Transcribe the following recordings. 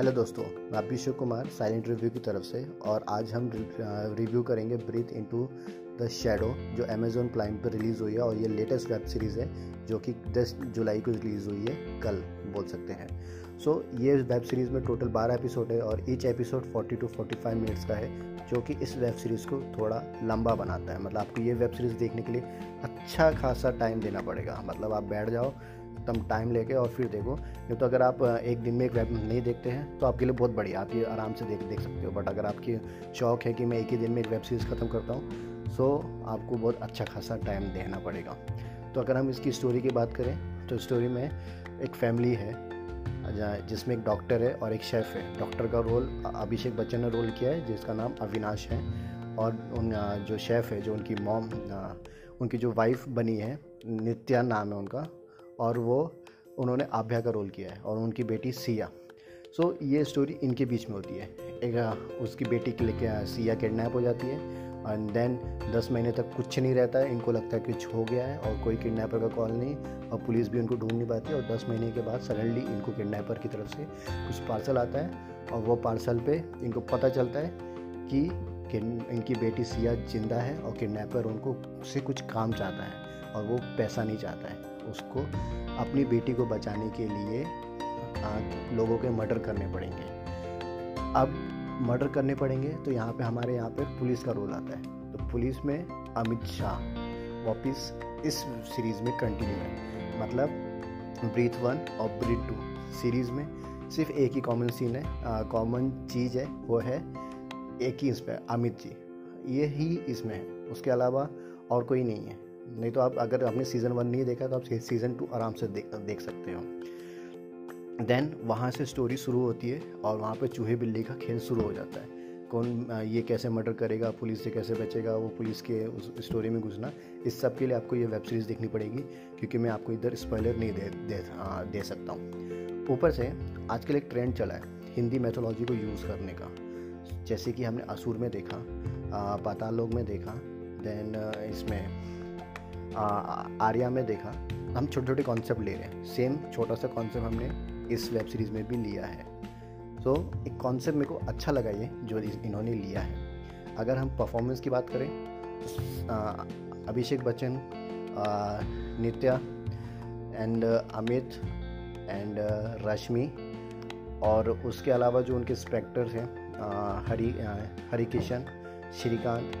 Hello दोस्तों मैं Abhishek Kumar silent review की तरफ़ से और आज हम रिव्यू करेंगे ब्रीथ इनटू द शेडो जो अमेजोन प्राइम पर रिलीज़ हुई है और ये लेटेस्ट वेब सीरीज़ है जो कि 10 जुलाई को रिलीज़ हुई है कल बोल सकते हैं। सो so, ये वेब सीरीज़ में टोटल 12 एपिसोड है और ईच एपिसोड 40 टू 45 मिनट्स का है जो कि इस वेब सीरीज़ को थोड़ा लंबा बनाता है। मतलब आपको ये वेब सीरीज़ देखने के लिए अच्छा खासा टाइम देना पड़ेगा। मतलब आप बैठ जाओ एकदम टाइम लेके और फिर देखो। नहीं तो अगर आप एक दिन में एक वेब नहीं देखते हैं तो आपके लिए बहुत बढ़िया। आप ये आराम से देख देख सकते हो। बट अगर आपकी शौक है कि मैं एक ही दिन में एक वेब सीरीज़ ख़त्म करता हूँ सो आपको बहुत अच्छा खासा टाइम देना पड़ेगा। तो अगर हम इसकी स्टोरी की बात करें तो स्टोरी में एक फैमिली है जिसमें एक डॉक्टर है और एक शेफ़ है। डॉक्टर का रोल अभिषेक बच्चन ने रोल किया है, जिसका नाम अविनाश है। और उन जो शेफ़ है, जो उनकी मॉम उनकी जो वाइफ बनी है नित्या नाम है उनका और वो उन्होंने आभ्या का रोल किया है और उनकी बेटी सिया। सो so, ये स्टोरी इनके बीच में होती है। एक उसकी बेटी के लिए सिया किडनैप हो जाती है। एंड देन दस महीने तक कुछ नहीं रहता है। इनको लगता है कुछ हो गया है और कोई किडनैपर का कॉल नहीं और पुलिस भी उनको ढूंढ नहीं पाती और दस महीने के बाद सडनली इनको किडनैपर की तरफ़ से कुछ पार्सल आता है और वो पार्सल पे इनको पता चलता है कि इनकी बेटी सिया ज़िंदा है और किडनैपर उनको से कुछ काम चाहता है और वो पैसा नहीं चाहता है। उसको अपनी बेटी को बचाने के लिए लोगों के मर्डर करने पड़ेंगे। अब मर्डर करने पड़ेंगे तो यहाँ पे हमारे यहाँ पे पुलिस का रोल आता है। तो पुलिस में अमित शाह, वापिस इस सीरीज़ में कंटिन्यू है। मतलब ब्रीथ वन और ब्रीथ टू सीरीज़ में सिर्फ़ एक ही कॉमन सीन है कॉमन चीज़ है, वो है एक ही इस पर अमित जी। ये ही इसमें है, उसके अलावा और कोई नहीं है। नहीं तो आप अगर आपने सीज़न वन नहीं देखा तो आप सीज़न टू आराम से देख देख सकते हो। देन वहाँ से स्टोरी शुरू होती है और वहाँ पे चूहे बिल्ली का खेल शुरू हो जाता है। कौन ये कैसे मर्डर करेगा पुलिस से कैसे बचेगा वो पुलिस के उस स्टोरी में घुसना इस सब के लिए आपको ये वेब सीरीज़ देखनी पड़ेगी क्योंकि मैं आपको इधर स्पॉइलर नहीं दे दे, आ, दे सकता हूँ। ऊपर से आजकल एक ट्रेंड चला है हिंदी मैथोलॉजी को यूज़ करने का। जैसे कि हमने असुर में देखा पाताल लोग में देखा देन इसमें आर्या में देखा हम छोटे छोटे कॉन्सेप्ट ले रहे हैं। सेम छोटा सा कॉन्सेप्ट हमने इस वेब सीरीज़ में भी लिया है। सो so, एक कॉन्सेप्ट मेरे को अच्छा लगा ये जो इन्होंने लिया है। अगर हम परफॉर्मेंस की बात करें तो अभिषेक बच्चन नित्या एंड अमित एंड रश्मि और उसके अलावा जो उनके स्पेक्टर्स हैं हरी हरी किशन श्रीकांत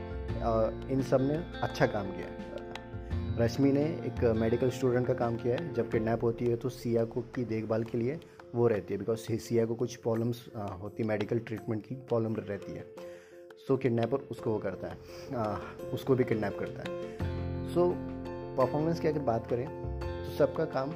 इन सबने अच्छा काम किया है। रश्मि ने एक मेडिकल स्टूडेंट का काम किया है। जब किडनैप होती है तो सिया को की देखभाल के लिए वो रहती है। बिकॉज़ सिया को कुछ प्रॉब्लम्स होती है मेडिकल ट्रीटमेंट की प्रॉब्लम रहती है। सो so, किडनैपर उसको वो करता है। आ, उसको भी किडनैप करता है। सो so, परफॉर्मेंस की अगर बात करें तो सबका काम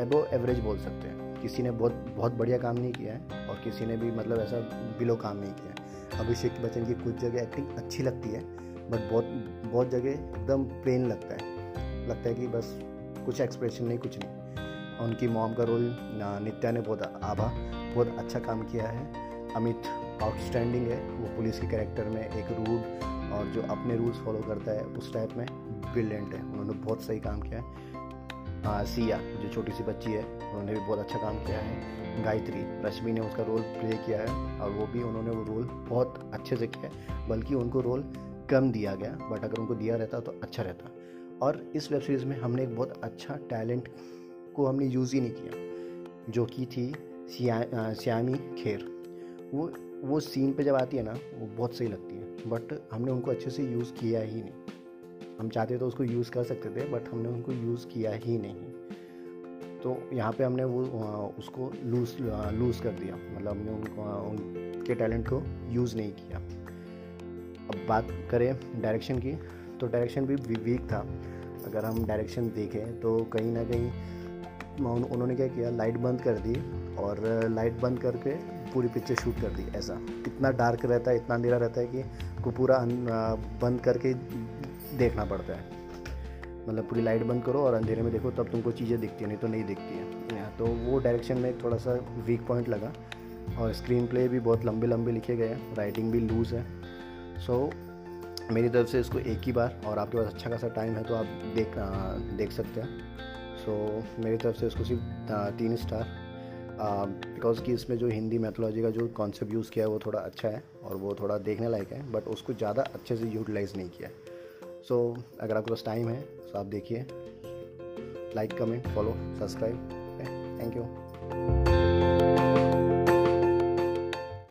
एबो एवरेज बोल सकते हैं। किसी ने बहुत बहुत बढ़िया काम नहीं किया है और किसी ने भी मतलब ऐसा बिलो काम नहीं किया है। अभिषेक बच्चन की कुछ जगह एक्टिंग अच्छी लगती है। बट बहुत बहुत जगह एकदम प्लेन लगता है। लगता है कि बस कुछ एक्सप्रेशन नहीं कुछ नहीं। उनकी मॉम का रोल नित्या ने बहुत आभा बहुत अच्छा काम किया है। अमित आउटस्टैंडिंग है वो पुलिस के कैरेक्टर में एक रूल और जो अपने रूल्स फॉलो करता है उस टाइप में ब्रिलियंट है। उन्होंने बहुत सही काम किया है। आ, सिया जो छोटी सी बच्ची है उन्होंने भी बहुत अच्छा काम किया है। गायत्री रश्मि ने उसका रोल प्ले किया है और वो भी उन्होंने वो रोल बहुत अच्छे से किया है। बल्कि उनको रोल कम दिया गया बट अगर उनको दिया रहता तो अच्छा रहता। और इस वेब सीरीज़ में हमने एक बहुत अच्छा टैलेंट को हमने यूज़ ही नहीं किया, जो कि थी श्यामी खेर। वो वो सीन पे जब आती है ना, वो बहुत सही लगती है बट हमने उनको अच्छे से यूज़ किया ही नहीं। हम चाहते तो उसको यूज़ कर सकते थे बट हमने उनको यूज़ किया ही नहीं। तो यहाँ पे हमने वो उसको लूज लूज़ कर दिया। मतलब हमने उनको उनके टैलेंट को यूज़ नहीं किया। अब बात करें डायरेक्शन की तो डायरेक्शन भी वीक था। अगर हम डायरेक्शन देखें तो कहीं ना कहीं उन्होंने क्या किया लाइट बंद कर दी और लाइट बंद करके पूरी पिक्चर शूट कर दी, ऐसा। इतना डार्क रहता है, इतना अंधेरा रहता है कि को पूरा बंद करके देखना पड़ता है। मतलब पूरी लाइट बंद करो और अंधेरे में देखो, तब तुमको चीज़ें दिखती हैं, नहीं तो नहीं दिखती हैं। तो वो डायरेक्शन में थोड़ा सा वीक पॉइंट लगा और स्क्रीन प्ले भी बहुत लंबे लंबे लिखे गए राइटिंग भी लूज़ है। सो so, मेरी तरफ़ से इसको एक ही बार और आपके पास अच्छा खासा टाइम है तो आप देख आ, देख सकते हैं। सो so, मेरी तरफ़ से इसको सिर्फ़ तीन स्टार बिकॉज़ कि इसमें जो हिंदी मैथोलॉजी का जो कॉन्सेप्ट यूज़ किया है वो थोड़ा अच्छा है और वो थोड़ा देखने लायक है बट उसको ज़्यादा अच्छे से यूटिलाइज़ नहीं किया है। सो so, अगर आपके पास टाइम है तो आप देखिए like comment follow subscribe thank you